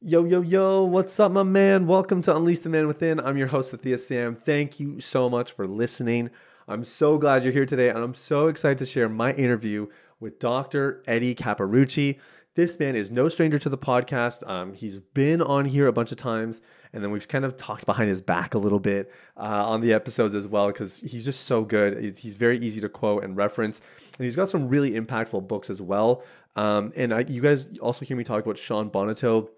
Yo, yo, yo, what's up, my man? Welcome to Unleash the Man Within. I'm your host, Sathiya Sam. Thank you so much for listening. I'm so glad you're here today, and I'm so excited to share my interview with Dr. Eddie Capparucci. This man is no stranger to the podcast. Um, he's been on here a bunch of times, and then we've kind of talked behind his back a little bit uh, on the episodes as well because he's just so good. He's very easy to quote and reference, and he's got some really impactful books as well. Um, and I, you guys also hear me talk about Sean Bonato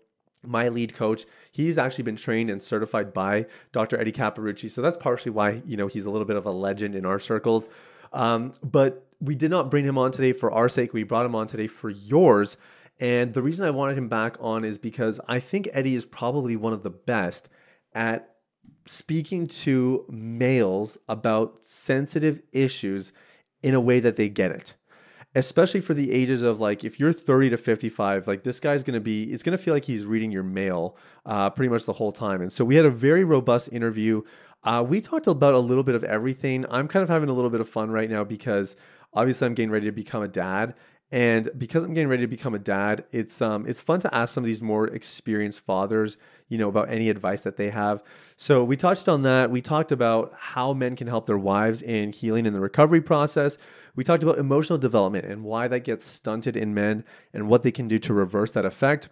my lead coach he's actually been trained and certified by dr eddie capparucci. So that's partially why you know he's a little bit of a legend in our circles. Um, but we did not bring him on today for our sake. We brought him on today for yours. And the reason I wanted him back on is because I think Eddie is probably one of the best at speaking to males about sensitive issues in a way that they get it. Especially for the ages of like, if you're 30 to 55, like this guy's gonna be, it's gonna feel like he's reading your mail uh, pretty much the whole time. And so we had a very robust interview. Uh, we talked about a little bit of everything. I'm kind of having a little bit of fun right now because obviously I'm getting ready to become a dad and because I'm getting ready to become a dad, it's um it's fun to ask some of these more experienced fathers, you know, about any advice that they have. So we touched on that. We talked about how men can help their wives in healing in the recovery process. We talked about emotional development and why that gets stunted in men and what they can do to reverse that effect.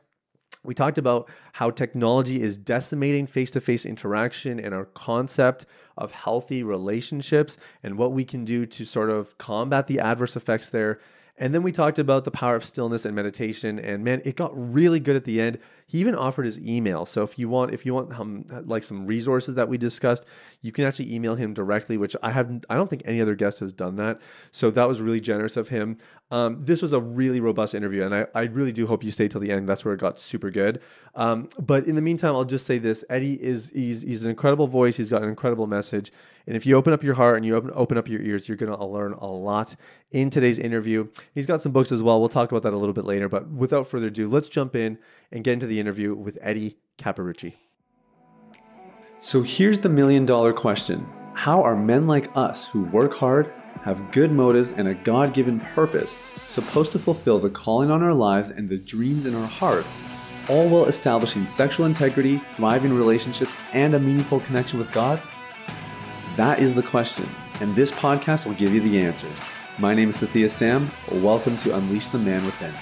We talked about how technology is decimating face to face interaction and our concept of healthy relationships and what we can do to sort of combat the adverse effects there. And then we talked about the power of stillness and meditation. And man, it got really good at the end. He even offered his email. So if you want, if you want um, like some resources that we discussed, you can actually email him directly, which I haven't, I don't think any other guest has done that. So that was really generous of him. Um, this was a really robust interview, and I, I really do hope you stay till the end. That's where it got super good. Um, but in the meantime, I'll just say this: Eddie is he's he's an incredible voice. He's got an incredible message, and if you open up your heart and you open open up your ears, you're gonna learn a lot in today's interview. He's got some books as well. We'll talk about that a little bit later. But without further ado, let's jump in and get into the interview with Eddie Capparucci. So here's the million dollar question: How are men like us who work hard? Have good motives, and a God given purpose, supposed to fulfill the calling on our lives and the dreams in our hearts, all while establishing sexual integrity, thriving relationships, and a meaningful connection with God? That is the question, and this podcast will give you the answers. My name is Sathiya Sam. Welcome to Unleash the Man Within.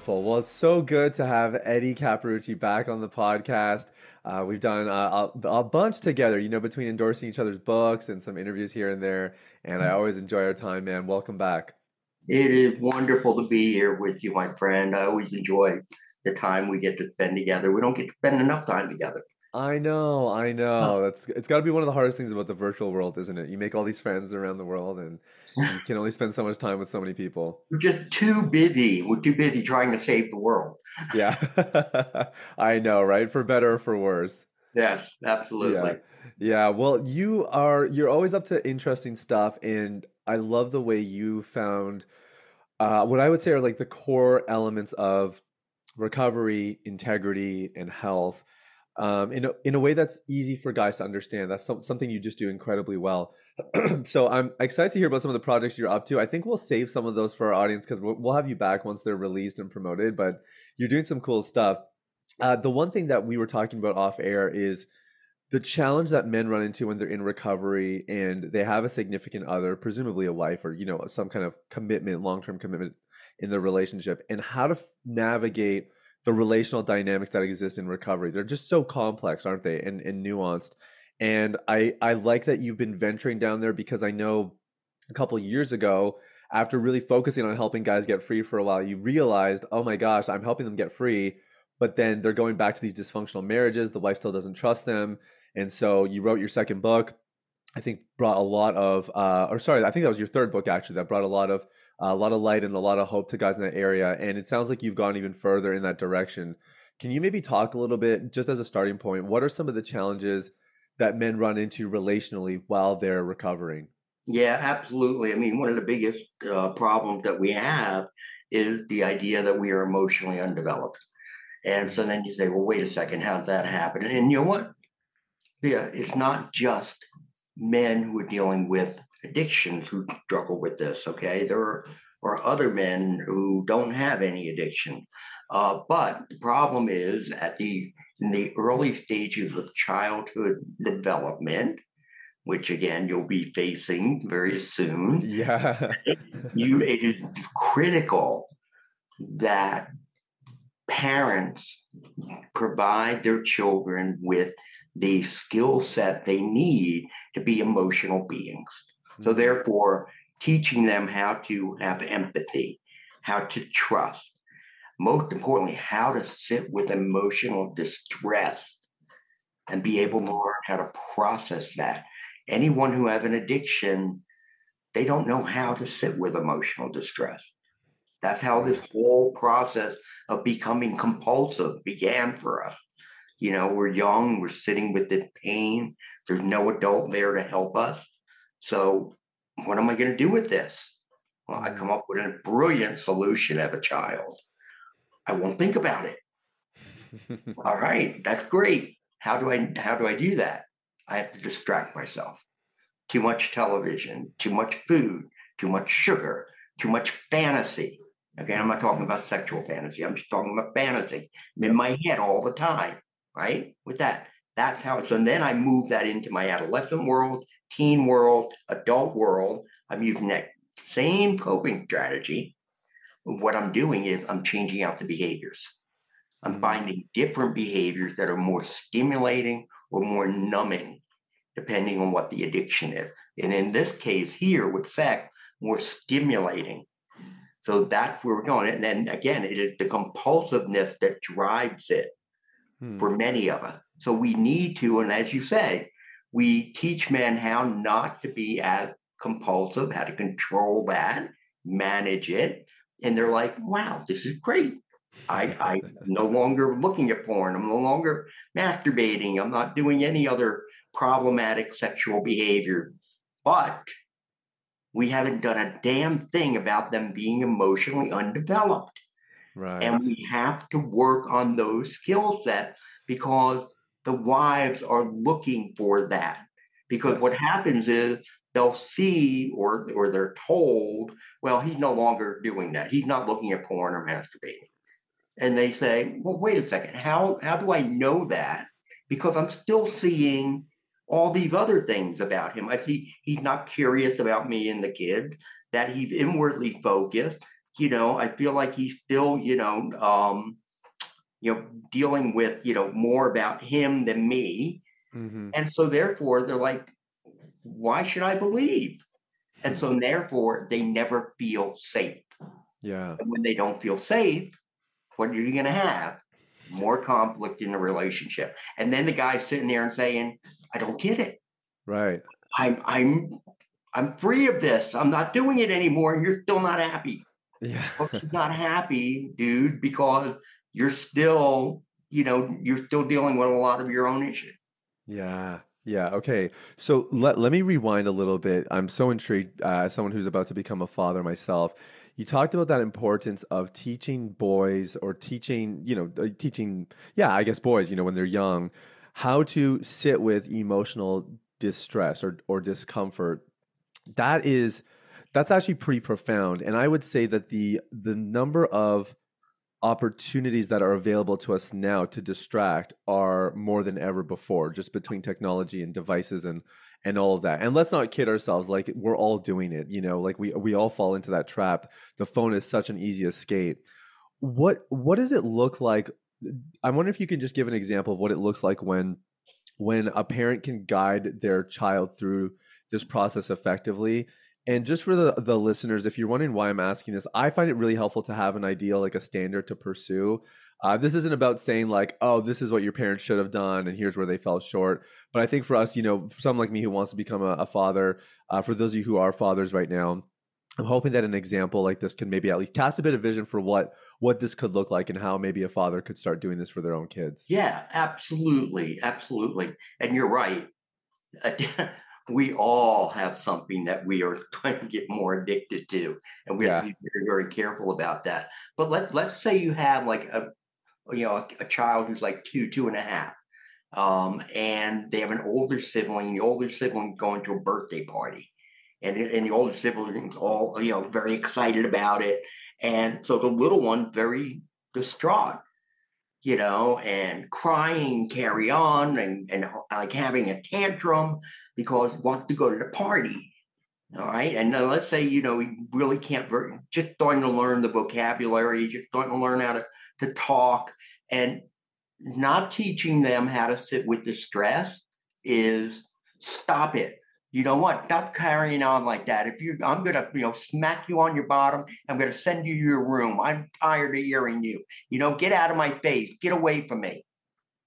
Beautiful. Well, it's so good to have Eddie Capparucci back on the podcast. Uh, we've done uh, a, a, bunch together, you know, between endorsing each other's books and some interviews here and there. And I always enjoy our time, man. Welcome back. It is wonderful to be here with you, my friend. I always enjoy the time we get to spend together. We don't get to spend enough time together. I know, I know. That's it's got to be one of the hardest things about the virtual world, isn't it? You make all these friends around the world, and you can only spend so much time with so many people. We're just too busy. We're too busy trying to save the world. Yeah, I know, right? For better or for worse. Yes, absolutely. Yeah. yeah. Well, you are you're always up to interesting stuff, and I love the way you found uh, what I would say are like the core elements of recovery, integrity, and health um, in a, in a way that's easy for guys to understand. That's some, something you just do incredibly well. so I'm excited to hear about some of the projects you're up to. I think we'll save some of those for our audience because we'll, we'll, have you back once they're released and promoted. But you're doing some cool stuff. Uh, the one thing that we were talking about off air is the challenge that men run into when they're in recovery and they have a significant other, presumably a wife or you know some kind of commitment, long term commitment in their relationship, and how to f- navigate the relational dynamics that exist in recovery. They're just so complex, aren't they? And, and nuanced. And I, I like that you've been venturing down there because I know a couple years ago, after really focusing on helping guys get free for a while, you realized, oh my gosh, I'm helping them get free. But then they're going back to these dysfunctional marriages. The wife still doesn't trust them. And so you wrote your second book, I think brought a lot of, uh, or sorry, I think that was your third book actually, that brought a lot of a lot of light and a lot of hope to guys in that area. And it sounds like you've gone even further in that direction. Can you maybe talk a little bit, just as a starting point, what are some of the challenges that men run into relationally while they're recovering? Yeah, absolutely. I mean, one of the biggest uh, problems that we have is the idea that we are emotionally undeveloped. And so then you say, well, wait a second, how'd that happen? And you know what? Yeah, it's not just men who are dealing with addictions who struggle with this. Okay, there are, are other men who don't have any addiction, uh, but the problem is at the in the early stages of childhood development, which again you'll be facing very soon. Yeah, you it is critical that parents provide their children with the skill set they need to be emotional beings. So, Mhm. therefore, teaching them how to have empathy, how to trust, most importantly, how to sit with emotional distress and be able to learn how to process that. Anyone who have an addiction, they don't know how to sit with emotional distress. That's how this whole process of becoming compulsive began for us. You know, we're young, we're sitting with the pain, there's no adult there to help us. So, what am I going to do with this? Well, I mm. come up with a brilliant solution as a child. I won't think about it. All right, that's great. How do I how do I do that? I have to distract myself. Too much television, too much food, too much sugar, too much fantasy. Okay, I'm not talking about sexual fantasy. I'm just talking about fantasy I'm in my head all the time, right? With that, that's how. So then I move that into my adolescent world, teen world, adult world. I'm using that same coping strategy. What I'm doing is I'm changing out the behaviors. I'm Mhm. finding different behaviors that are more stimulating or more numbing, depending on what the addiction is. And in this case here with sex, more stimulating. So that's where we're going. And then again, it is the compulsiveness that drives it Hmm. for many of us. So we need to, and as you say, we teach men how not to be as compulsive, how to control that, manage it. And they're like, wow, this is great. I, I'm no longer looking at porn. I'm no longer masturbating. I'm not doing any other problematic sexual behavior. But we haven't done a damn thing about them being emotionally undeveloped. Right. And we have to work on those skill sets because the wives are looking for that. Because what happens is they'll see or or they're told, well, he's no longer doing that. He's not looking at porn or masturbating. And they say, well, wait a second, how how do I know that? Because I'm still seeing all these other things about him. I see he's not curious about me and the kid, that he's inwardly focused you know, I feel like he's still, you know, um, you know, dealing with, you know, more about him than me. Mhm. And so therefore they're like, why should I believe? And so therefore they never feel safe. Yeah. And when they don't feel safe, what are you gonna have? More conflict in the relationship. And then the guy's sitting there and saying, I don't get it. Right. I'm I'm I'm free of this. I'm not doing it anymore, and you're still not happy. Yeah. well, she's not happy, dude, because you're still, you know, you're still dealing with a lot of your own issues. Yeah. Yeah. Okay. So let, let me rewind a little bit. I'm so intrigued uh, as someone who's about to become a father myself. You talked about that importance of teaching boys or teaching, you know, uh, teaching, yeah, I guess boys, you know, when they're young, how to sit with emotional distress or, or discomfort. That is, that's actually pretty profound. And I would say that the the number of opportunities that are available to us now to distract are more than ever before just between technology and devices and and all of that. And let's not kid ourselves like we're all doing it you know like we we all fall into that trap. The phone is such an easy escape. What what does it look like? I wonder if you can just give an example of what it looks like when when a parent can guide their child through this process effectively and just for the the listeners, if you're wondering why I'm asking this, I find it really helpful to have an ideal, like a standard to pursue. Uh, this isn't about saying like, oh, this is what your parents should have done, and here's where they fell short. But I think for us, you know, for someone like me who wants to become a, a father, uh, for those of you who are fathers right now, I'm hoping that an example like this can maybe at least cast a bit of vision for what what this could look like and how maybe a father could start doing this for their own kids. Yeah, absolutely, absolutely. And you're right. we all have something that we are trying to get more addicted to, and we have to be very, very careful about that. But let's let's say you have like a you know a, a child who's like two, two and a half, um, and they have an older sibling. The older sibling going to a birthday party, and and the older siblings all you know very excited about it, and so the little one very distraught, you know, and crying, carry on, and and like having a tantrum because wants to go to the party. All right. And let's say, you know, he really can't, ver- just starting to learn the vocabulary, just starting to learn how to, to talk and not teaching them how to sit with the stress is stop it. You know what? Stop carrying on like that. If you, I'm gonna, you know, smack you on your bottom. I'm gonna send you your room. I'm tired of hearing you. You know, get out of my face. Get away from me.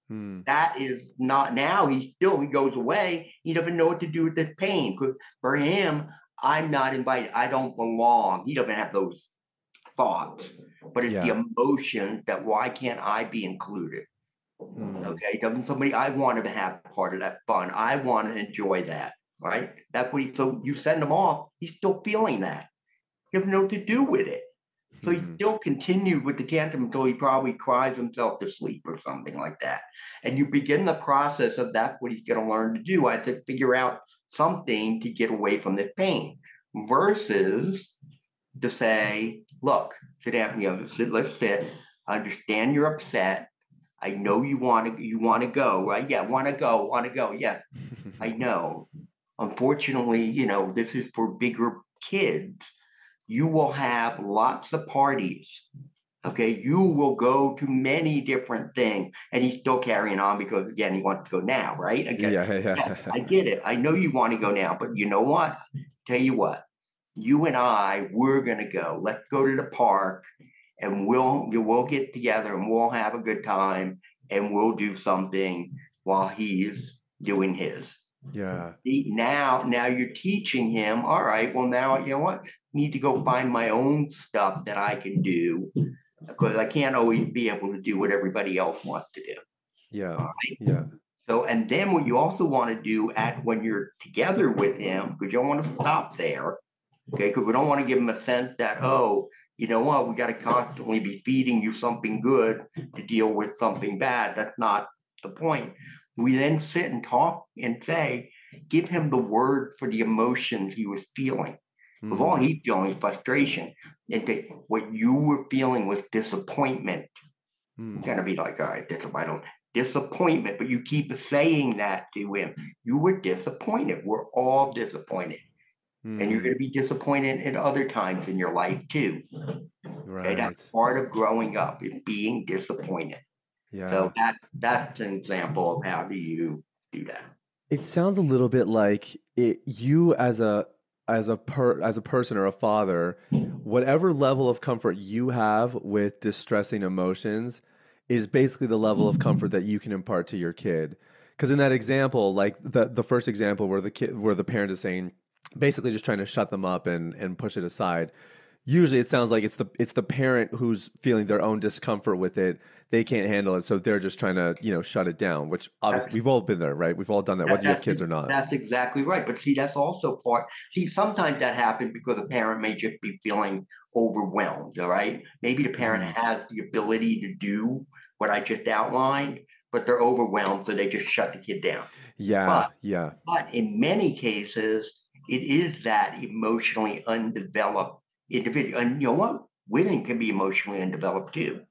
Hmm. That is not now. He still he goes away. He doesn't know what to do with this pain. Because for him, I'm not invited. I don't belong. He doesn't have those thoughts. But it's yeah. the emotion that why can't I be included? Mm. Okay, doesn't somebody I want to have part of that fun? I want to enjoy that, right? That's what he. So you send him off. He's still feeling that. You have know what to do with it. So he mm-hmm. still continued with the tantrum until he probably cries himself to sleep or something like that. And you begin the process of that's what he's going to learn to do. I have to figure out something to get away from the pain versus to say, look, sit down, you know, sit, let's sit. I understand you're upset. I know you want to you want to go, right? Yeah, want to go, want to go. Yeah, I know. Unfortunately, you know, this is for bigger kids. You will have lots of parties. Okay, you will go to many different things, and he's still carrying on because again he wants to go now, right? Okay. Yeah, yeah. yeah I get it. I know you want to go now, but you know what? Tell you what, you and I, we're gonna go. Let's go to the park and we'll we'll get together and we'll have a good time and we'll do something while he's doing his. Yeah. Now, now you're teaching him. All right. Well, now you know what? Need to go find my own stuff that I can do because I can't always be able to do what everybody else wants to do. Yeah. Right? Yeah. So, and then what you also want to do at when you're together with him, because you don't want to stop there. Okay, because we don't want to give him a sense that oh, you know what, we got to constantly be feeding you something good to deal with something bad. That's not the point. We then sit and talk and say, give him the word for the emotions he was feeling. Mm-hmm. all he's feeling is frustration. And that what you were feeling was disappointment. Mm-hmm. You're gonna be like, all right, this I don't disappointment, but you keep saying that to him. You were disappointed. We're all disappointed. Mm. And you're hmm. going to be disappointed at other times in your life too. Right. Okay, that's part of growing up is being disappointed. Yeah. So that that's an example of how do you do that. It sounds a little bit like it, you as a as a per as a person or a father, whatever level of comfort you have with distressing emotions is basically the level of comfort that you can impart to your kid. Because in that example, like the the first example where the kid where the parent is saying, basically just trying to shut them up and and push it aside. Usually, it sounds like it's the it's the parent who's feeling their own discomfort with it. They can't handle it, so they're just trying to you know shut it down. Which obviously that's, we've all been there, right? We've all done that, whether you have kids or not. That's exactly right. But see, that's also part. See, sometimes that happens because the parent may just be feeling overwhelmed. All right, maybe the parent mm. has the ability to do what I just outlined, but they're overwhelmed, so they just shut the kid down. Yeah, but, yeah. But in many cases, it is that emotionally undeveloped individual. And you know what? Women can be emotionally undeveloped too.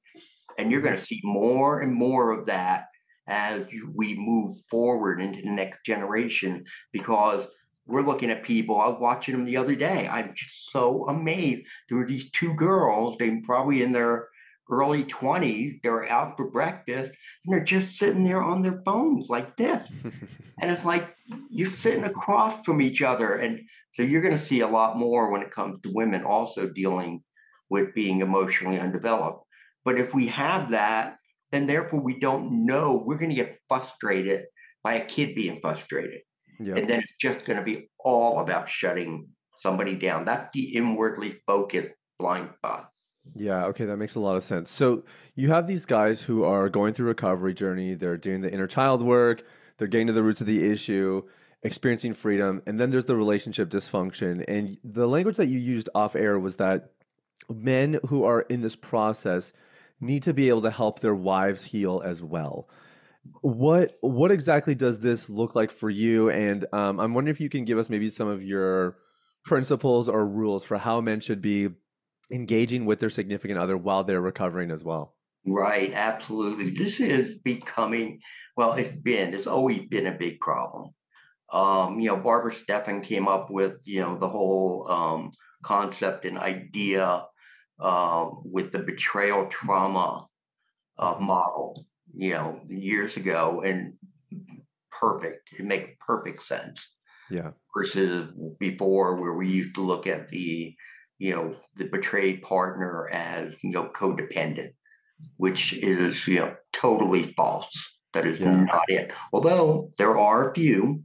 And you're going to mm-hmm. see more and more of that as we move forward into the next generation because we're looking at people. I was watching them the other day. I'm just so amazed. There were these two girls, they probably in their early 20s, they're out for breakfast and they're just sitting there on their phones like this. and it's like you're sitting across from each other. And so you're going to see a lot more when it comes to women also dealing with being emotionally undeveloped. But if we have that, then therefore we don't know, we're going to get frustrated by a kid being frustrated. Yep. And then it's just going to be all about shutting somebody down. That's the inwardly focused blind spot. Yeah, okay, that makes a lot of sense. So you have these guys who are going through recovery journey, they're doing the inner child work, they're getting to the roots of the issue, experiencing freedom, and then there's the relationship dysfunction. And the language that you used off air was that men who are in this process need to be able to help their wives heal as well. What what exactly does this look like for you? And um, I'm wondering if you can give us maybe some of your principles or rules for how men should be engaging with their significant other while they're recovering as well. Right, absolutely. This is becoming, well, it's been, it's always been a big problem. Um, you know, Barbara Steffens came up with, you know, the whole um, concept and idea uh, with the betrayal trauma uh, model, you know, years ago, and perfect. It makes perfect sense. Yeah. Versus before, where we used to look at the, you know, the betrayed partner as you know codependent, which is you know totally false. That is yeah. not it. Although there are a few,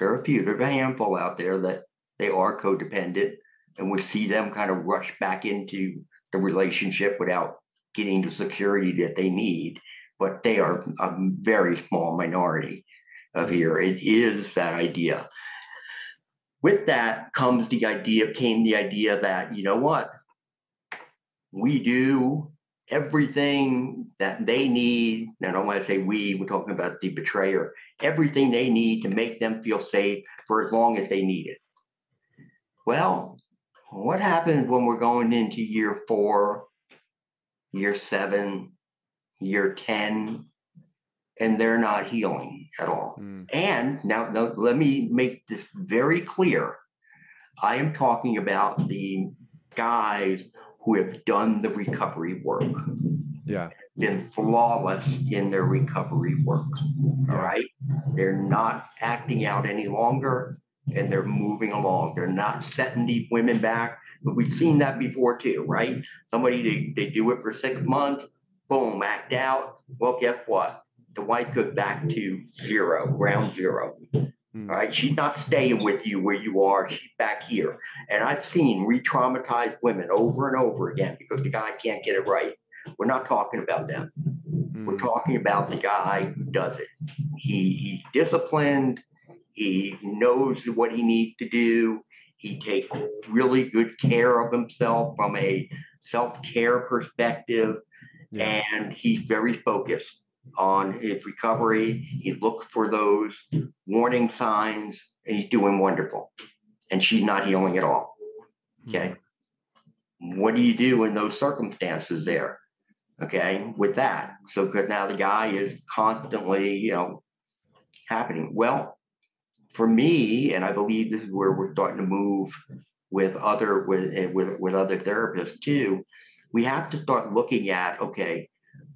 there are a few, there's a handful out there that they are codependent, and we see them kind of rush back into the relationship without getting the security that they need. But they are a very small minority of here. It is that idea. With that comes the idea, came the idea that, you know what? We do everything that they need. And I don't want to say we, we're talking about the betrayer, everything they need to make them feel safe for as long as they need it. Well, what happens when we're going into year four, year seven, year 10, and they're not healing at all? Mm. And now, now, let me make this very clear. I am talking about the guys who have done the recovery work. Yeah. Been flawless in their recovery work. All right. They're not acting out any longer and they're moving along. They're not setting the women back. But we've seen that before too, right? Somebody they, they do it for six months, boom, act out. Well, guess what? The wife goes back to zero, ground zero. Mm. All right. She's not staying with you where you are. She's back here. And I've seen re traumatized women over and over again because the guy can't get it right. We're not talking about them. Mm. We're hmm. talking about the guy who does it. He, he's disciplined. He knows what he needs to do. He takes really good care of himself from a self care perspective. Yeah. And he's very focused on his recovery. He looked for those warning signs and he's doing wonderful. And she's not healing at all. Okay. What do you do in those circumstances there? Okay, with that. So good now the guy is constantly, you know, happening. Well, for me, and I believe this is where we're starting to move with other with with with other therapists too. We have to start looking at okay,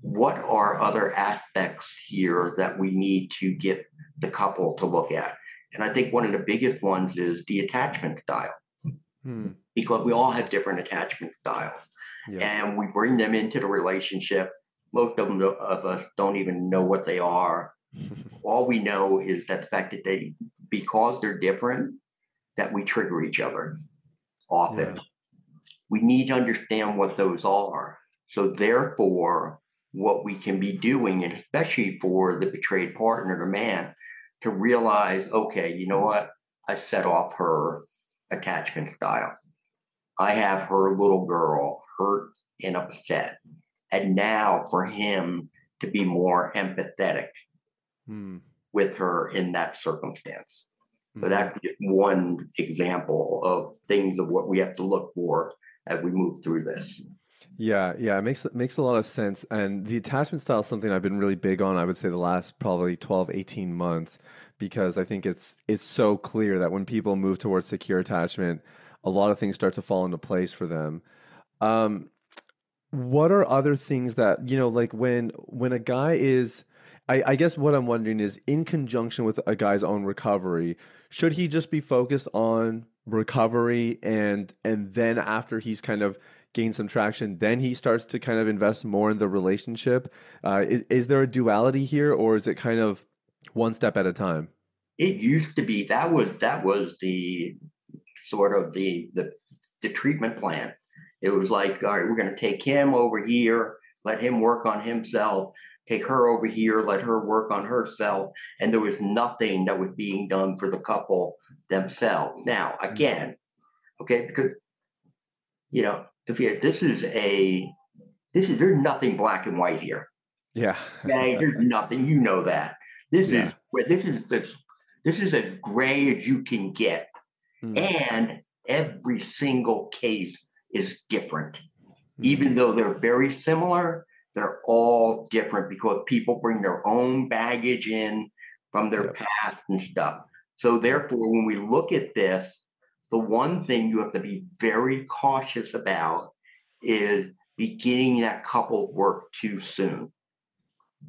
what are other aspects here that we need to get the couple to look at? And I think one of the biggest ones is the attachment style, hmm. because we all have different attachment styles, yeah. and we bring them into the relationship. Most of them of us don't even know what they are. all we know is that the fact that they because they're different that we trigger each other often. Yeah. We need to understand what those are. So, therefore, what we can be doing, and especially for the betrayed partner, the man, to realize, okay, you know what? I set off her attachment style. I have her little girl hurt and upset. And now for him to be more empathetic. Hmm with her in that circumstance. So mm-hmm. that's one example of things of what we have to look for as we move through this. Yeah, yeah, it makes makes a lot of sense. And the attachment style is something I've been really big on, I would say the last probably 12, 18 months, because I think it's it's so clear that when people move towards secure attachment, a lot of things start to fall into place for them. Um, what are other things that, you know, like when when a guy is I, I guess what I'm wondering is, in conjunction with a guy's own recovery, should he just be focused on recovery and and then after he's kind of gained some traction, then he starts to kind of invest more in the relationship? Uh, is, is there a duality here, or is it kind of one step at a time? It used to be that was that was the sort of the the the treatment plan. It was like, all right, we're going to take him over here, let him work on himself, take her over here, let her work on herself. And there was nothing that was being done for the couple themselves. Now, mm-hmm. again, okay, because, you know, Sathiya, this is a, this is, there's nothing black and white here. Yeah. okay, there's nothing, you know that. This yeah. is, this is, this, this is as gray as you can get. Mm. And every single case is different. Mm-hmm. Even though they're very similar, they're all different because people bring their own baggage in from their past and stuff. So, therefore, when we look at this, the one thing you have to be very cautious about is beginning that couple work too soon.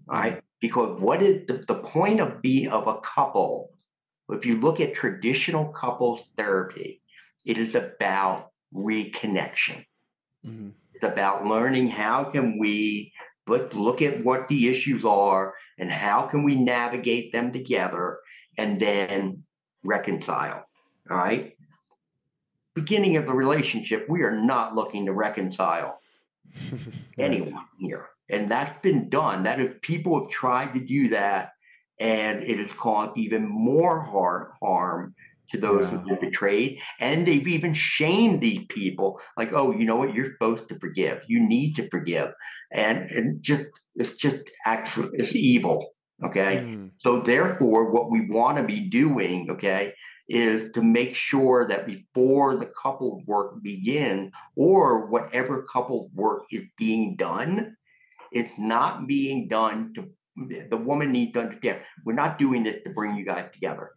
Right? Because what is the, the point of be of a couple? If you look at traditional couples therapy, it is about reconnection. Mhm. About learning how can we look, look at what the issues are and how can we navigate them together and then reconcile. All right. Beginning of the relationship, we are not looking to reconcile anyone here. And that's been done. That is, people have tried to do that, and it has caused even more har- harm to those who've been betrayed. And they've even shamed these people, like, "Oh, you know what? You're supposed to forgive. You need to forgive." And and just it's just actually it's evil. Okay. Mm. So therefore, what we want to be doing, okay, is to make sure that before the couple work begin or whatever couple work is being done, it's not being done to the woman needs to understand we're not doing this to bring you guys together.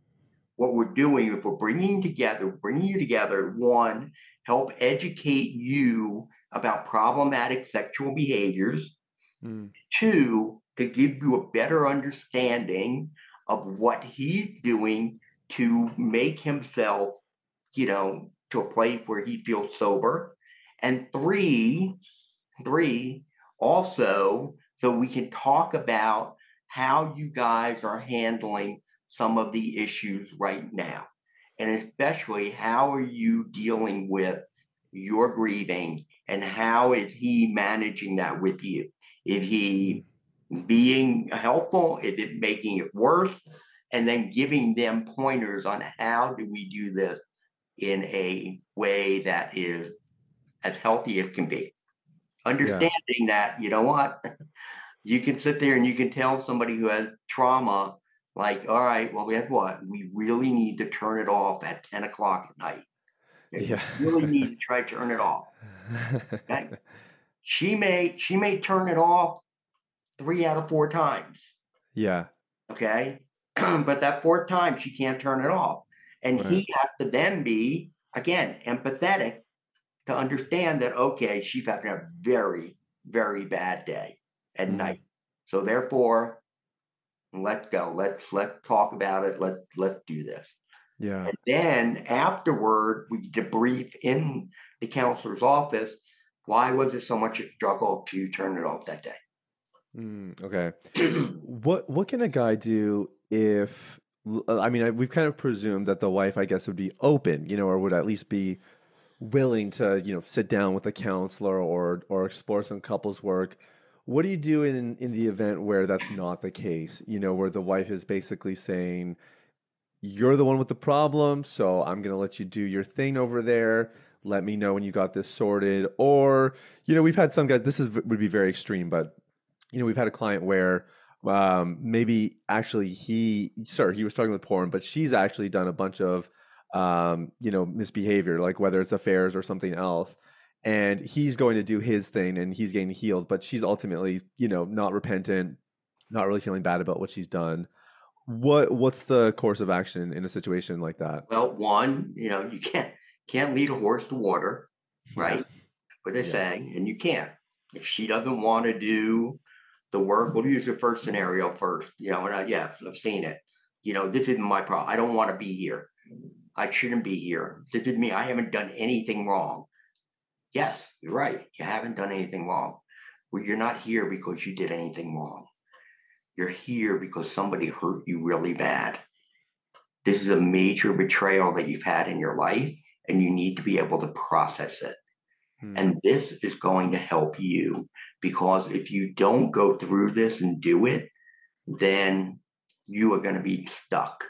What we're doing, if we're bringing together, bringing you together, one, help educate you about problematic sexual behaviors Mm. two, to give you a better understanding of what he's doing to make himself, you know, to a place where he feels sober. And three, three, also, so we can talk about how you guys are handling some of the issues right now. And especially, how are you dealing with your grieving and how is he managing that with you? Is he being helpful? Is it making it worse? And then giving them pointers on how do we do this in a way that is as healthy as can be. Understanding that, you know what, you can sit there and you can tell somebody who has trauma, like, all right, well, guess what? We really need to turn it off at 10 o'clock at night. Yeah. You really need to try to turn it off. Okay. She may she may turn it off three out of four times. yeah. Okay. but that fourth time she can't turn it off. And he has to then be, again, empathetic to understand that, okay, she's having a very, very bad day at Mhm. night. So therefore, let's go. Let's let's talk about it. Let's let's do this. Yeah. And then afterward, we debrief in the counselor's office. Why was it so much a struggle to turn it off that day? Mm, okay. What what can a guy do if I mean I, we've kind of presumed that the wife I guess would be open, you know, or would at least be willing to, you know, sit down with a counselor or or explore some couples work. What do you do in in the event where that's not the case? You know, where the wife is basically saying you're the one with the problem, so I'm going to let you do your thing over there. Let me know when you got this sorted. Or, you know, we've had some guys, this is would be very extreme, but you know, we've had a client where um, maybe actually he, sir, he was talking with porn, but she's actually done a bunch of, um, you know, misbehavior, like whether it's affairs or something else. And he's going to do his thing and he's getting healed, but she's ultimately, you know, not repentant, not really feeling bad about what she's done. What what's the course of action in a situation like that? Well, one, you know, you can't can't lead a horse to water, right? What they're Yeah. saying, and you can't. If she doesn't want to do the work, we'll use the first scenario first. You know, and I, yes, I've seen it. You know, this isn't my problem. I don't want to be here. I shouldn't be here. This isn't me. I haven't done anything wrong. Yes, you're right. You haven't done anything wrong. Well, you're not here because you did anything wrong. You're here because somebody hurt you really bad. This is a major betrayal that you've had in your life, and you need to be able to process it. Hmm. And this is going to help you because if you don't go through this and do it, then you are going to be stuck.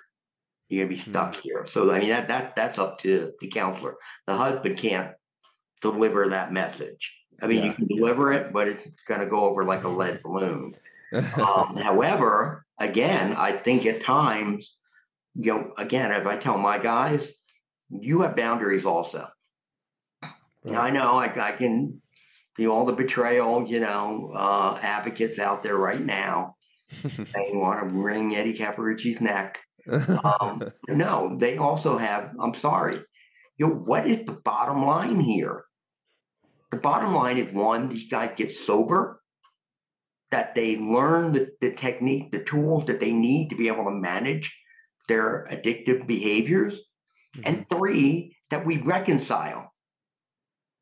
You're going to be stuck here. So I mean that that that's up to the counselor. The husband can't deliver that message. I mean, you can deliver it, but it's going to go over like a lead balloon. Um, however, again, I think at times, you know, again, if I tell my guys, you have boundaries also. Now, I know I, I can see all the betrayal, you know, uh, advocates out there right now. they want to wring Eddie Capparucci's neck. Um, no, they also have, I'm sorry, you know, what is the bottom line here? The bottom line is one, these guys get sober, that they learn the, the technique, the tools that they need to be able to manage their addictive behaviors. Mm-hmm. And three, that we reconcile.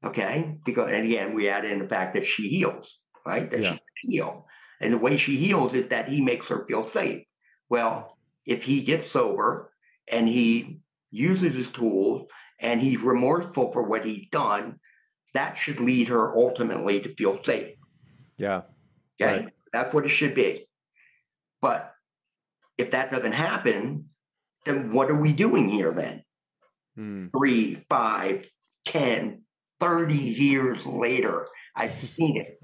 Okay. Because, and again, we add in the fact that she heals, right? That yeah. she heal. And the way she heals is that he makes her feel safe. Well, if he gets sober and he uses his tools and he's remorseful for what he's done, that should lead her ultimately to feel safe. Yeah. Okay. Right. That's what it should be. But if that doesn't happen, then what are we doing here then? Hmm. Three, five, ten, thirty years later, I've seen it.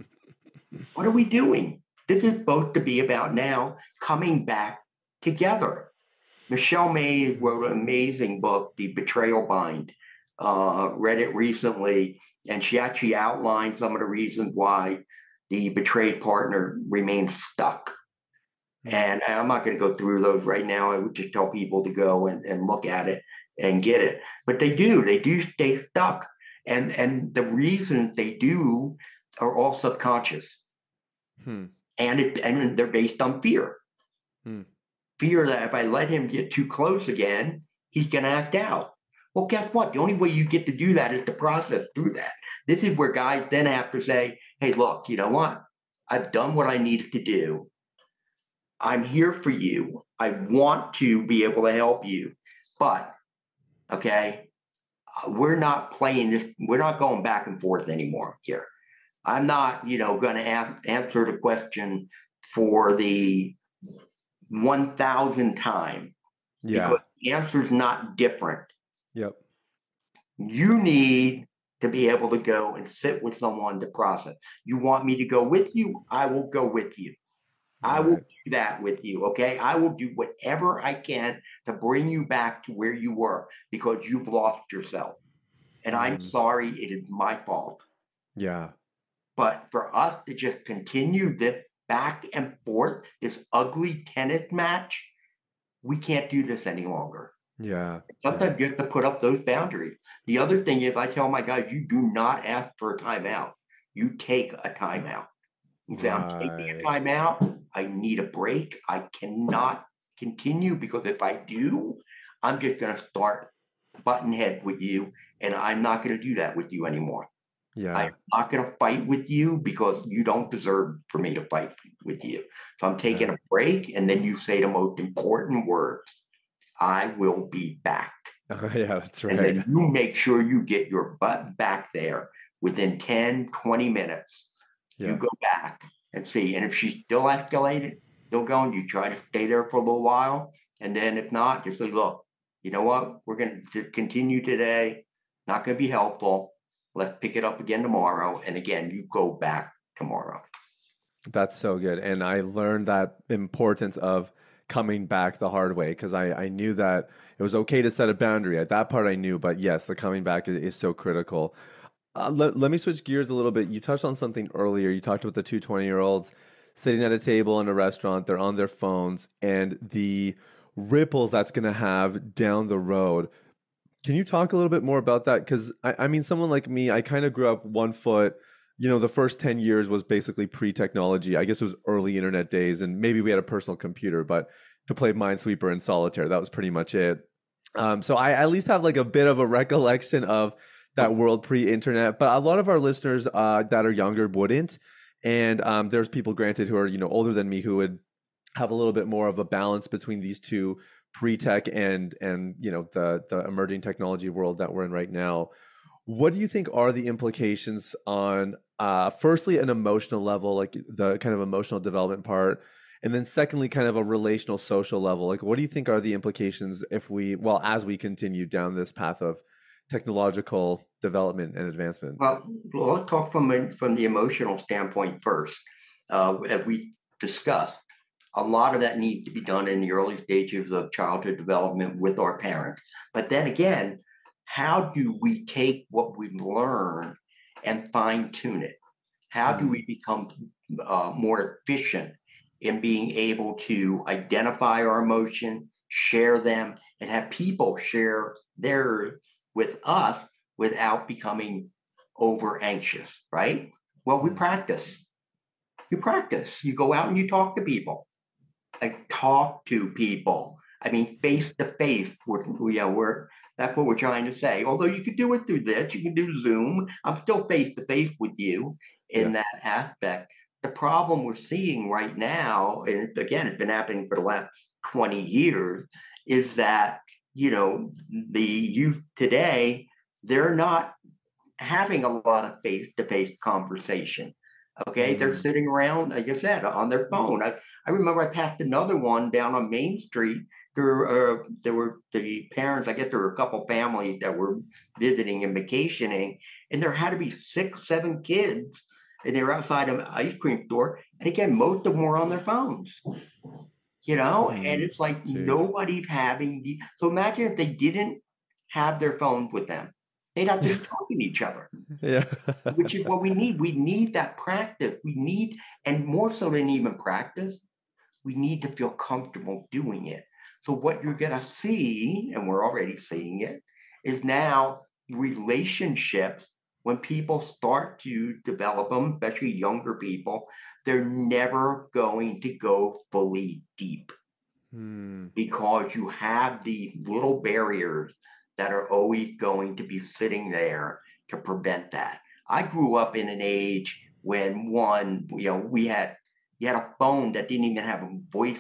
what are we doing? This is supposed to be about now coming back together. Michelle Mays wrote an amazing book, The Betrayal Bind. Uh, read it recently, and she actually outlined some of the reasons why the betrayed partner remains stuck. Hmm. And I'm not going to go through those right now. I would just tell people to go and, and look at it and get it. But they do, they do stay stuck. And and the reasons they do are all subconscious. Hmm. And it and they're based on fear. Hmm fear that if I let him get too close again, he's going to act out. Well, guess what? The only way you get to do that is to process through that. This is where guys then have to say, hey, look, you know what? I've done what I needed to do. I'm here for you. I want to be able to help you. But, okay, we're not playing this, we're not going back and forth anymore here. I'm not, you know, going to answer the question for the 1,000 time. Yeah. Because the answer is not different. Yep. You need to be able to go and sit with someone to process. You want me to go with you? I will go with you. I will do that with you. Okay. I will do whatever I can to bring you back to where you were because you've lost yourself. And mm. I'm sorry, it is my fault. Yeah. But for us to just continue this back and forth, this ugly tennis match, we can't do this any longer. Yeah. Sometimes you have to put up those boundaries. The other thing is, I tell my guys, you do not ask for a timeout. You take a timeout. You say, right. I'm taking a timeout. I need a break. I cannot continue because if I do, I'm just going to start button head with you, and I'm not going to do that with you anymore. Yeah. I'm not going to fight with you because you don't deserve for me to fight with you. So I'm taking yeah. a break. And then you say the most important words I will be back. Oh, yeah, that's right. And then you make sure you get your butt back there within 10, 20 minutes. Yeah. You go back and see. And if she's still escalated, still going, you try to stay there for a little while. And then if not, just say, look, you know what? We're going to continue today. Not going to be helpful Let's pick it up again tomorrow. And again, you go back tomorrow. That's so good. And I learned that importance of coming back the hard way because I, I knew that it was okay to set a boundary. At that part, I knew, but yes, the coming back is, is so critical. Uh, let, let me switch gears a little bit. You touched on something earlier. You talked about the two 20 year olds sitting at a table in a restaurant, they're on their phones, and the ripples that's going to have down the road can you talk a little bit more about that? Because I, I mean, someone like me, I kind of grew up one foot. You know, the first 10 years was basically pre technology. I guess it was early internet days, and maybe we had a personal computer, but to play Minesweeper and Solitaire, that was pretty much it. Um, so I at least have like a bit of a recollection of that world pre internet, but a lot of our listeners uh, that are younger wouldn't. And um, there's people, granted, who are, you know, older than me who would have a little bit more of a balance between these two pre-tech and and you know the the emerging technology world that we're in right now what do you think are the implications on uh, firstly an emotional level like the kind of emotional development part and then secondly kind of a relational social level? Like what do you think are the implications if we well as we continue down this path of technological development and advancement? Well let's talk from from the emotional standpoint first. Uh, as we discussed a lot of that needs to be done in the early stages of childhood development with our parents. But then again, how do we take what we've learned and fine tune it? How do we become uh, more efficient in being able to identify our emotion, share them, and have people share theirs with us without becoming over anxious, right? Well, we practice. You practice. You go out and you talk to people. I talk to people. I mean, face to face. You know, we're that's what we're trying to say. Although you could do it through this, you can do Zoom. I'm still face to face with you in yeah. that aspect. The problem we're seeing right now, and again, it's been happening for the last 20 years, is that you know the youth today they're not having a lot of face-to-face conversation okay mm-hmm. they're sitting around like i said on their phone I, I remember i passed another one down on main street there, uh, there were the parents i guess there were a couple families that were visiting and vacationing and there had to be six seven kids and they were outside of an ice cream store and again most of them were on their phones. You know and it's like Jeez. nobody's having the so imagine if they didn't have their phones with them they'd have to be talking to each other. Yeah. Which is what we need we need that practice we need and more so than even practice we need to feel comfortable doing it so what you're going to see and we're already seeing it is now relationships when people start to develop them especially younger people they're never going to go fully deep hmm. because you have these little barriers that are always going to be sitting there to prevent that. I grew up in an age when one, you know, we had you had a phone that didn't even have a voice,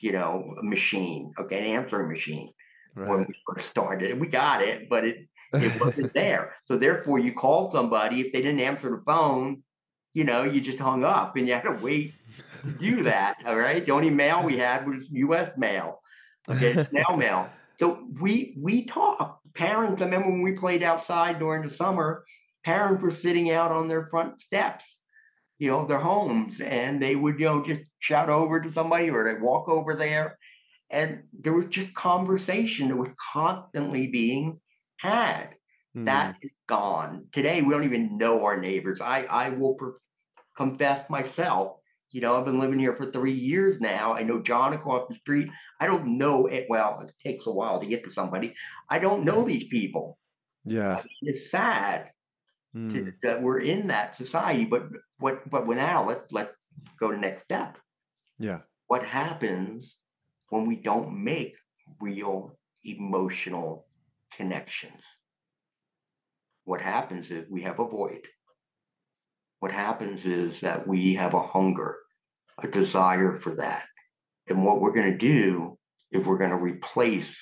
you know, a machine, okay, an answering machine right. when we first started. We got it, but it it wasn't there. So therefore, you called somebody if they didn't answer the phone, you know, you just hung up and you had to wait to do that. All right. The only mail we had was US mail. Okay, snail mail. So we we talk. Parents, I remember when we played outside during the summer, parents were sitting out on their front steps, you know, their homes, and they would, you know, just shout over to somebody or they'd walk over there. And there was just conversation that was constantly being had. Mm. That is gone. Today, we don't even know our neighbors. I, I will confess myself. You know, I've been living here for three years now. I know John across the street. I don't know it. Well, it takes a while to get to somebody. I don't know these people. Yeah, I mean, it's sad mm. to, that we're in that society. But what? But now let let go to next step. Yeah. What happens when we don't make real emotional connections? What happens is we have a void what happens is that we have a hunger, a desire for that. And what we're going to do is we're going to replace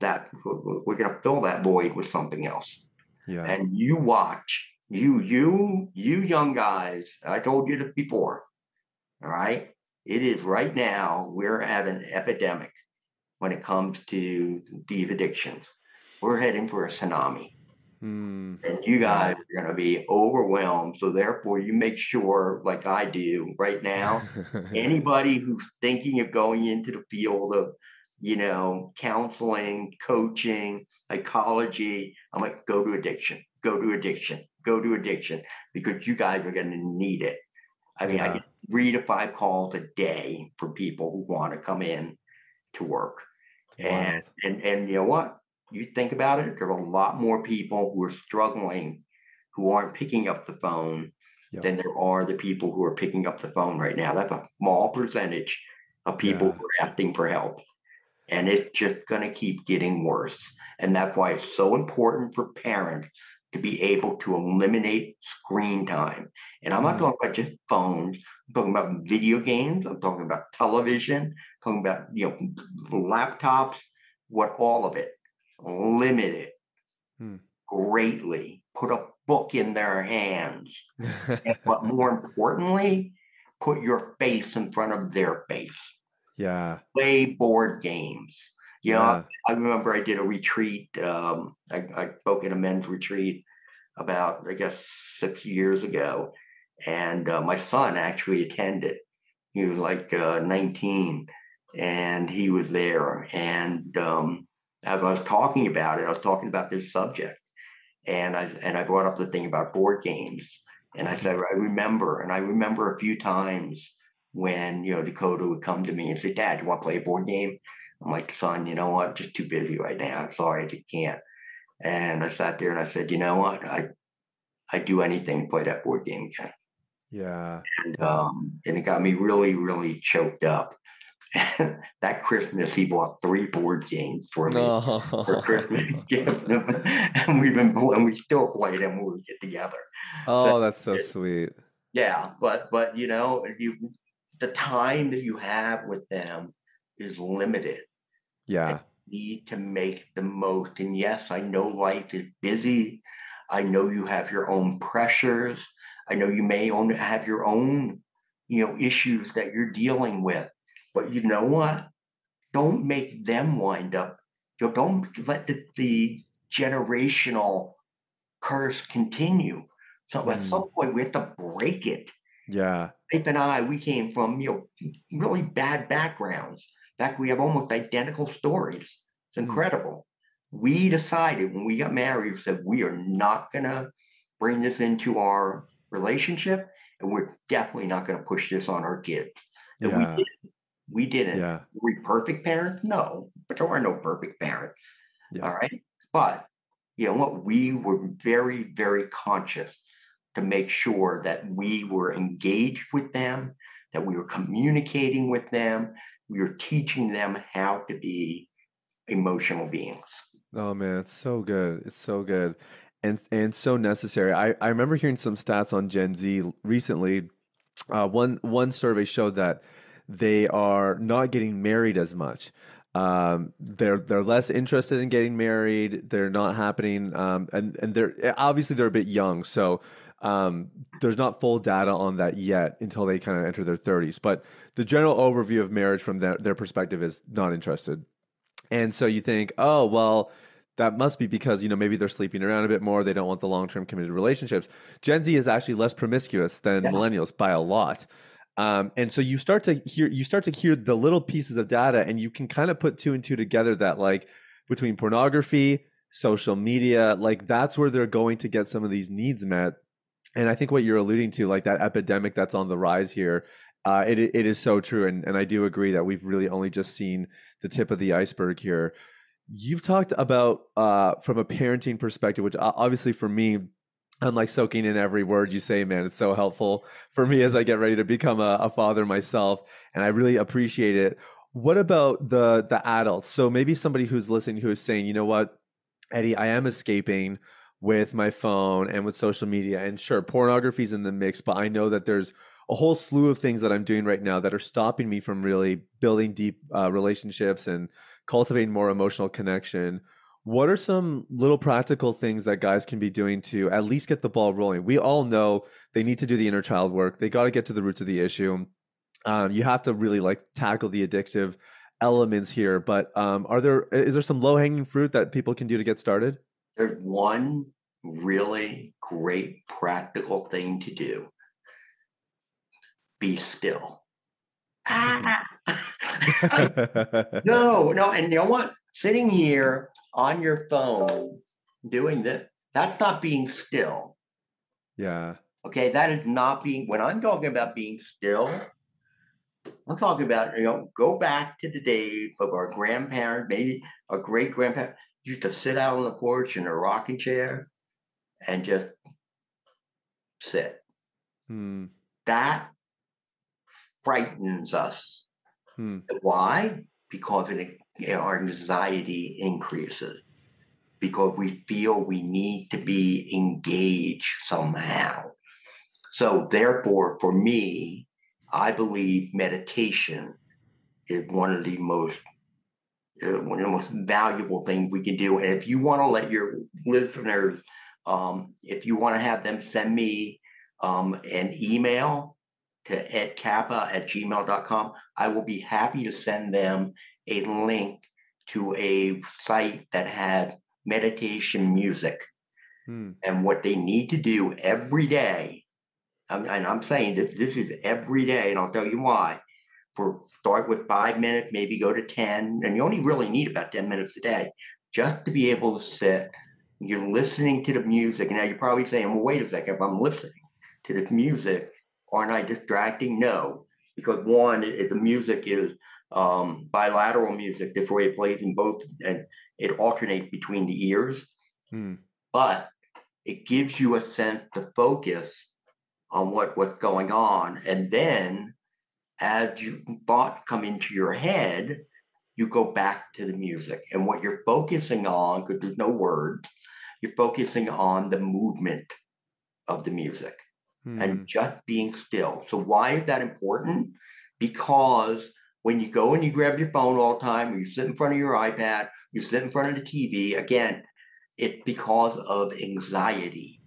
that, we're going to fill that void with something else. Yeah. And you watch, you, you, you young guys, I told you this before, all right? It is right now, we're at an epidemic when it comes to these addictions. We're heading for a tsunami. Mm. And you guys are going to be overwhelmed. So, therefore, you make sure, like I do right now, anybody who's thinking of going into the field of, you know, counseling, coaching, psychology, I'm like, go to addiction, go to addiction, go to addiction, because you guys are going to need it. I mean, yeah. I get three to five calls a day for people who want to come in to work. Wow. And, and and you know what? you think about it, there are a lot more people who are struggling who aren't picking up the phone yep. than there are the people who are picking up the phone right now. That's a small percentage of people yeah. who are asking for help. And it's just going to keep getting worse. And that's why it's so important for parents to be able to eliminate screen time. And I'm not mm. talking about just phones. I'm talking about video games. I'm talking about television. I'm talking about you know laptops. What all of it limit it hmm. greatly, put a book in their hands. but more importantly, put your face in front of their face. Yeah. Play board games. You know, yeah. I remember I did a retreat. Um, I, I spoke in a men's retreat about, I guess, six years ago. And uh, my son actually attended. He was like uh, 19 and he was there. And um, as I was talking about it, I was talking about this subject, and I and I brought up the thing about board games, and I said I remember, and I remember a few times when you know Dakota would come to me and say, "Dad, you want to play a board game?" I'm like, "Son, you know what? just too busy right now. Sorry, I just can't." And I sat there and I said, "You know what? I I'd do anything to play that board game again." Yeah. And um, and it got me really, really choked up. that Christmas, he bought three board games for me Oh. for Christmas gift, and we've been and we still play them when we get together. Oh, that's so sweet. Yeah, but but you know, you the time that you have with them is limited. Yeah. Need to make the most. And yes, I know life is busy. I know you have your own pressures. I know you may own have your own, you know, issues that you're dealing with. But you know what? Don't make them wind up. You know, don't let the, the generational curse continue. So at Mm. some point we have to break it. Yeah. Faith and I, we came from you know really bad backgrounds. In fact, we have almost identical stories. It's Mm. incredible. We decided when we got married, we said we are not gonna bring this into our relationship, and we're definitely not gonna push this on our kids. And Yeah. we did. We didn't. Yeah. Were we perfect parents? No, but there are no perfect parents. Yeah. All right. But you know what? We were very, very conscious to make sure that we were engaged with them, that we were communicating with them, were teaching them how to be emotional beings. Oh man, it's so good. It's so good. And and so necessary. I, I remember hearing some stats on Gen Z recently. Uh, one one survey showed that they are not getting married as much. Um, they're they're less interested in getting married. They're not happening. Um, and and they're obviously they're a bit young, so um, there's not full data on that yet until they kind of enter their 30s. But the general overview of marriage from their, their perspective is not interested. And so you think, oh, well, that must be because, you know, maybe they're sleeping around a bit more. They don't want the long term committed relationships. Gen Z is actually less promiscuous than Yeah. millennials by a lot. Um, and so you start to hear you start to hear the little pieces of data and you can kind of put two and two together that like between pornography, social media, like that's where they're going to get some of these needs met. And I think what you're alluding to, like that epidemic that's on the rise here, uh, it it is so true, and and I do agree that we've really only just seen the tip of the iceberg here. You've talked about uh, from a parenting perspective, which obviously for me, I'm like soaking in every word you say, man. It's so helpful for me as I get ready to become a, a father myself, and I really appreciate it. What about the the adults? So maybe somebody who's listening who is saying, you know what, Eddie, I am escaping with my phone and with social media, and sure, pornography's in the mix, but I know that there's a whole slew of things that I'm doing right now that are stopping me from really building deep uh, relationships and cultivating more emotional connection. What are some little practical things that guys can be doing to at least get the ball rolling? We all know they need to do the inner child work. They got to get to the roots of the issue. Um, you have to really like tackle the addictive elements here. But um, are there is there some low hanging fruit that people can do to get started? There's one really great practical thing to do be still. Ah. no, no, and you know what? Sitting here on your phone doing this, that's not being still. yeah. Okay, that is not being when I'm talking about being still, I'm talking about, you know, go back to the days of our grandparents, maybe our great grandparents used to sit out on the porch in a rocking chair and just sit. Hmm. That frightens us. Hmm. Why? Because it, our anxiety increases. Because we feel we need to be engaged somehow. So, therefore, for me, I believe meditation is one of the most one of the most valuable things we can do. And if you want to let your listeners, um, if you want to have them send me um, an email to edkappa at gmail.com, I will be happy to send them a link to a site that has meditation music. Hmm. And what they need to do every day, and I'm saying this, this is every day, and I'll tell you why. For start with five minutes, maybe go to 10, and you only really need about 10 minutes a day just to be able to sit. You're listening to the music. Now you're probably saying, well, wait a second, if I'm listening to this music, aren't I distracting? No, because one, it, the music is um, bilateral music, the way it plays in both, and it alternates between the ears. Hmm. But it gives you a sense to focus on what what's going on, and then as you thought come into your head, you go back to the music. And what you're focusing on, because there's no words, you're focusing on the movement of the music hmm. and just being still. So, why is that important? Because when you go and you grab your phone all the time, or you sit in front of your iPad, you sit in front of the TV, again, it's because of anxiety.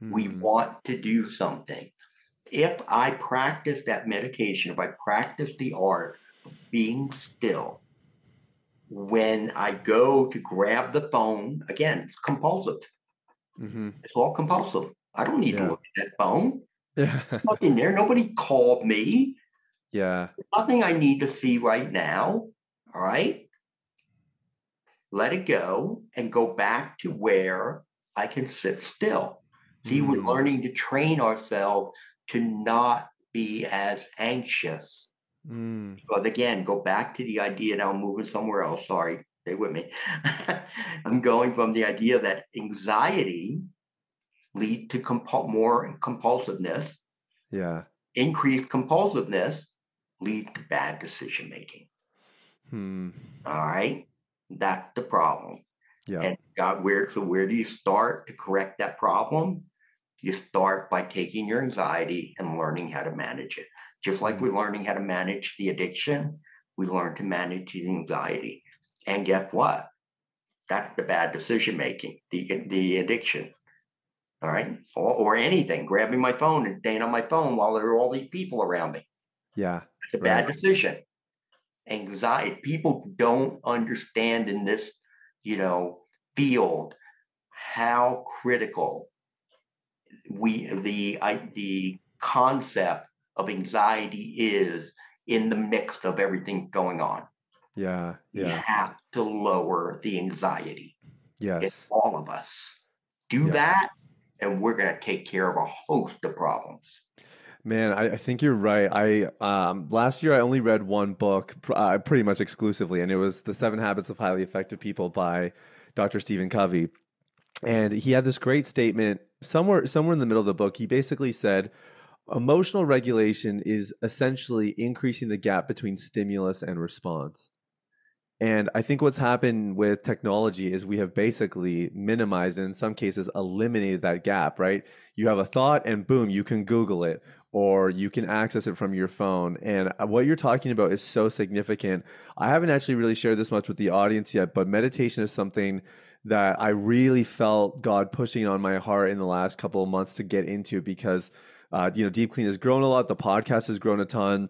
Hmm. We want to do something if I practice that meditation, if I practice the art of being still, when I go to grab the phone, again, it's compulsive. Mm-hmm. It's all compulsive. I don't need yeah. to look at that phone. Yeah. Nothing there. Nobody called me. Yeah. Nothing I need to see right now. All right. Let it go and go back to where I can sit still. See, mm-hmm. we're mm. learning to train ourselves to not be as anxious. Mm. But again, go back to the idea now I'm moving somewhere else. Sorry, stay with me. I'm going from the idea that anxiety lead to comp- more compulsiveness. Yeah. Increased compulsiveness lead to bad decision making. Hmm. All right. That's the problem. Yeah. And God, where so where do you start to correct that problem? You start by taking your anxiety and learning how to manage it. Just like we're mm-hmm. learning how to manage the addiction, we learn to manage the anxiety. And guess what? That's the bad decision making, the, the addiction. All right. Or, or anything, grabbing my phone and staying on my phone while there are all these people around me. Yeah. It's a right. bad decision. Anxiety. People don't understand in this, you know, field how critical we the I, the concept of anxiety is in the mix of everything going on. Yeah, yeah. You have to lower the anxiety. Yes. It's all of us. Do yeah. that, and we're going to take care of a host of problems. Man, I, I, think you're right. I um, last year I only read one book, uh, pretty much exclusively, and it was "The Seven Habits of Highly Effective People" by Dr. Stephen Covey and he had this great statement somewhere somewhere in the middle of the book he basically said emotional regulation is essentially increasing the gap between stimulus and response. And i think what's happened with technology is we have basically minimized and in some cases eliminated that gap right? You have a thought and boom you can google it or you can access it from your phone. And uh, what you're talking about is so significant. I haven't actually really shared this much with the audience yet but meditation is something that I really felt God pushing on my heart in the last couple of months to get into because, uh, you know, Deep Clean has grown a lot. The podcast has grown a ton.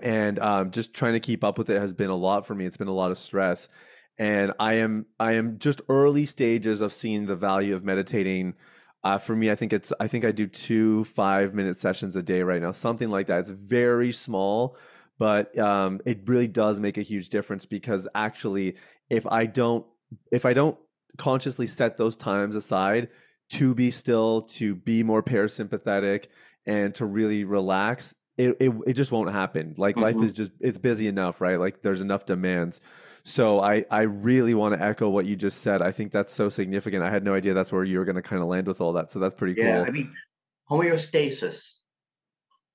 And um, just trying to keep up with it has been a lot for me. It's been a lot of stress. And I am I am just early stages of seeing the value of meditating. Uh, for me, I think it's I think I do two five minute sessions a day right now, something like that. It's very small, but um, it really does make a huge difference because actually, if I don't if I don't consciously set those times aside to be still, to be more parasympathetic, and to really relax, it, it, it just won't happen. Like mm-hmm. life is just it's busy enough, right? Like there's enough demands. So I I really want to echo what you just said. I think that's so significant. I had no idea that's where you were going to kind of land with all that. So that's pretty yeah, cool. I mean, homeostasis,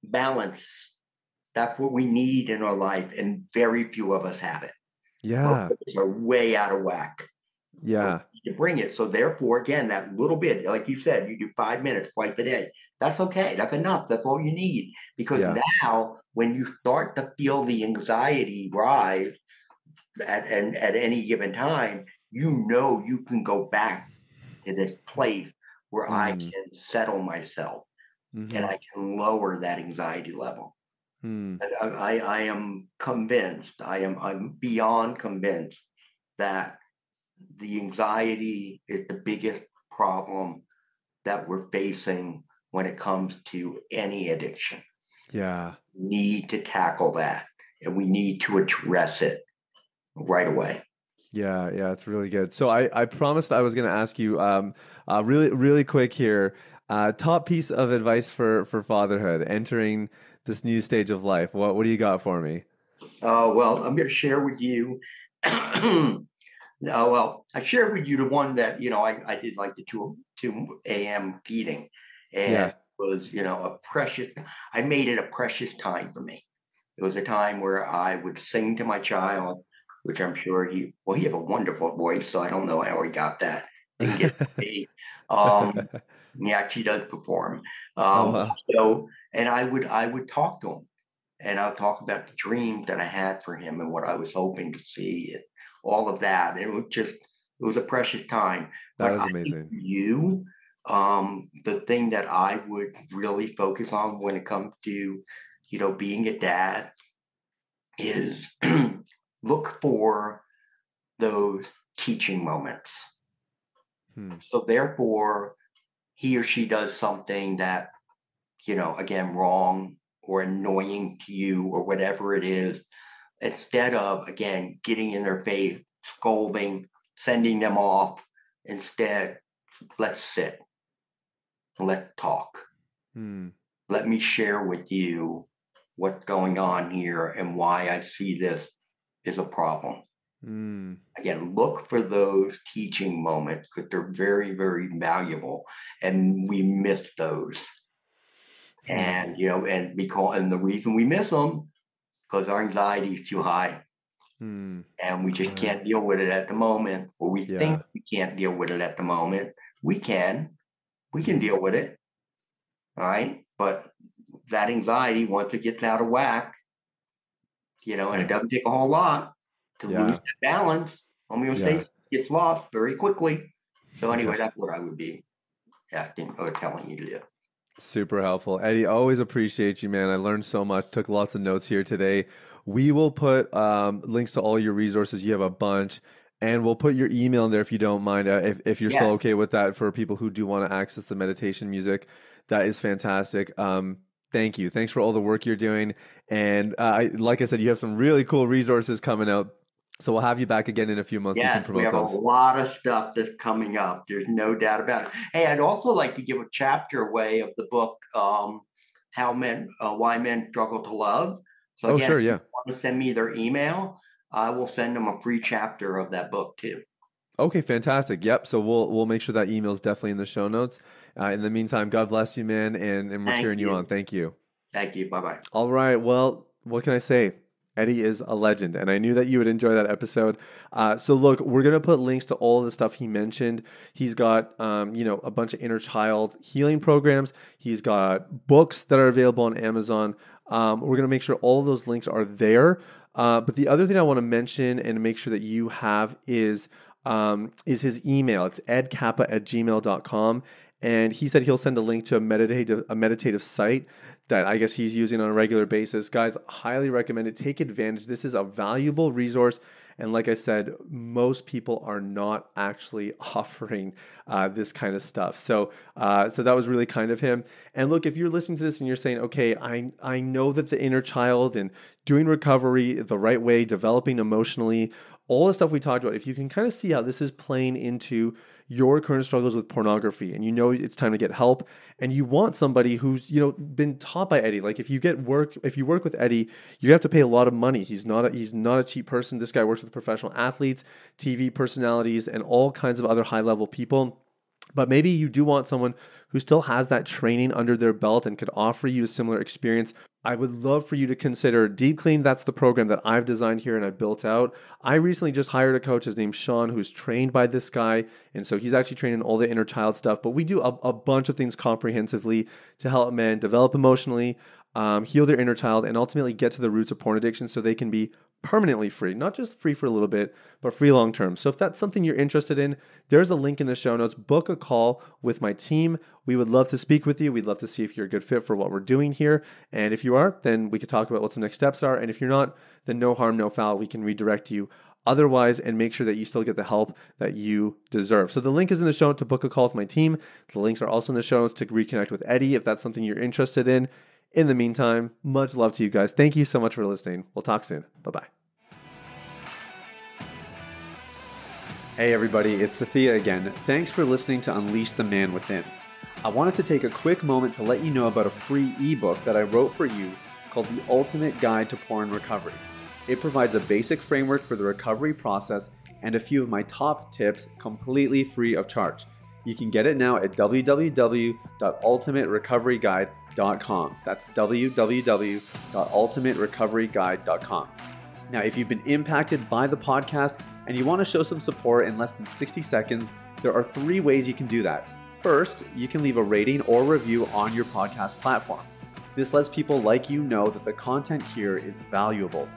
balance. That's what we need in our life, and very few of us have it. Yeah, we're way out of whack. Yeah. You bring it. So therefore, again, that little bit, like you said, you do five minutes twice a day. That's okay. That's enough. That's all you need. Because yeah. now when you start to feel the anxiety rise at and at any given time, you know you can go back to this place where mm. I can settle myself mm-hmm. and I can lower that anxiety level. Mm. I, I, I am convinced, I am I'm beyond convinced that the anxiety is the biggest problem that we're facing when it comes to any addiction. Yeah. need to tackle that. and we need to address it right away. Yeah, yeah, it's really good. So I, I promised I was going to ask you um, uh, really, really quick here. Uh, top piece of advice for for fatherhood, entering this new stage of life. What what do you got for me? Oh well, I'm going to share with you. no, well, I shared with you the one that you know I, I did like the two two a.m. feeding, and yeah. was you know a precious. I made it a precious time for me. It was a time where I would sing to my child which I'm sure he well, he have a wonderful voice, so I don't know how he got that. Didn't get me. Um, he actually does perform. Oh, um, oh, wow. So, and I would I would talk to him, and I'll talk about the dreams that I had for him and what I was hoping to see, all of that. It was just it was a precious time. That but was amazing. You, um, the thing that I would really focus on when it comes to, you know, being a dad is look for those teaching moments. Hmm. So therefore, he or she does something that, you know, again, wrong or annoying to you or whatever it is, instead of again getting in their face, scolding, sending them off, instead, let's sit. Let's talk. Hmm. Let me share with you what's going on here and why I see this is a problem. Mm. Again, look for those teaching moments because they're very, very valuable, and we miss those. Hmm. And you know, and because and the reason we miss them because our anxiety is too high, mm. and we just can't deal with it at the moment, or we yeah. think we can't deal with it at the moment. We can, we can deal with it, all right. But that anxiety, once it gets out of whack, you know, and it doesn't take a whole lot to yeah. lose that balance. Homeostasis yeah. gets lost very quickly. So anyway, that's what I would be asking or telling you to do. Super helpful. Eddie, always appreciate you, man. I learned so much, took lots of notes here today. We will put um, links to all your resources. You have a bunch. And we'll put your email in there if you don't mind, uh, if, if you're yeah. still okay with that for people who do want to access the meditation music. That is fantastic. Um, thank you. Thanks for all the work you're doing. And uh, I, like I said, you have some really cool resources coming out. So we'll have you back again in a few months. Yeah, we have those. a lot of stuff that's coming up. There's no doubt about it. Hey, I'd also like to give a chapter away of the book, um, "How Men, uh, Why Men Struggle to Love." So oh, sure, yeah. If you want to send me their email, I will send them a free chapter of that book too. Okay, fantastic. Yep. So we'll we'll make sure that email is definitely in the show notes. Uh, in the meantime, God bless you, man, and, and we're Thank cheering you. you on. Thank you. Thank you. Bye bye. All right. Well, what can I say? Eddie is a legend, and I knew that you would enjoy that episode. Uh, so, look, we're gonna put links to all of the stuff he mentioned. He's got, um, you know, a bunch of inner child healing programs. He's got books that are available on Amazon. Um, we're gonna make sure all of those links are there. Uh, but the other thing I want to mention and make sure that you have is um, is his email. It's edkappa at gmail.com. And he said he'll send a link to a meditative a meditative site that I guess he's using on a regular basis. Guys, highly recommend it. Take advantage. This is a valuable resource. And like I said, most people are not actually offering uh, this kind of stuff. So, uh, so that was really kind of him. And look, if you're listening to this and you're saying, okay, I I know that the inner child and doing recovery the right way, developing emotionally, all the stuff we talked about, if you can kind of see how this is playing into your current struggles with pornography and you know it's time to get help and you want somebody who's you know been taught by Eddie. Like if you get work if you work with Eddie you have to pay a lot of money. He's not a, he's not a cheap person. This guy works with professional athletes TV personalities and all kinds of other high level people. But maybe you do want someone who still has that training under their belt and could offer you a similar experience. I would love for you to consider Deep Clean. That's the program that I've designed here and I've built out. I recently just hired a coach. His name's Sean, who's trained by this guy. And so he's actually training all the inner child stuff. But we do a, a bunch of things comprehensively to help men develop emotionally, um, heal their inner child, and ultimately get to the roots of porn addiction so they can be permanently free, not just free for a little bit, but free long term. So if that's something you're interested in, there's a link in the show notes. Book a call with my team. We would love to speak with you. We'd love to see if you're a good fit for what we're doing here. And if you are, then we could talk about what the next steps are. And if you're not, then no harm, no foul. We can redirect you otherwise and make sure that you still get the help that you deserve. So the link is in the show notes to book a call with my team. The links are also in the show notes to reconnect with Eddie if that's something you're interested in. In the meantime, much love to you guys. Thank you so much for listening. We'll talk soon. Bye bye. Hey, everybody, it's Sathiya again. Thanks for listening to Unleash the Man Within. I wanted to take a quick moment to let you know about a free ebook that I wrote for you called The Ultimate Guide to Porn Recovery. It provides a basic framework for the recovery process and a few of my top tips completely free of charge. You can get it now at www.ultimaterecoveryguide.com. That's www.ultimaterecoveryguide.com. Now, if you've been impacted by the podcast and you want to show some support in less than 60 seconds, there are three ways you can do that. First, you can leave a rating or review on your podcast platform. This lets people like you know that the content here is valuable.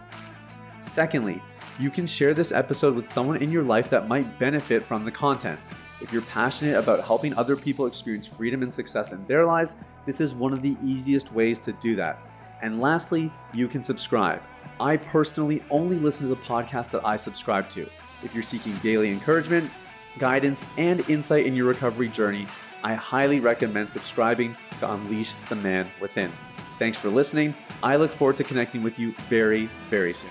Secondly, you can share this episode with someone in your life that might benefit from the content. If you're passionate about helping other people experience freedom and success in their lives, this is one of the easiest ways to do that. And lastly, you can subscribe. I personally only listen to the podcast that I subscribe to. If you're seeking daily encouragement, guidance, and insight in your recovery journey, I highly recommend subscribing to Unleash the Man Within. Thanks for listening. I look forward to connecting with you very, very soon.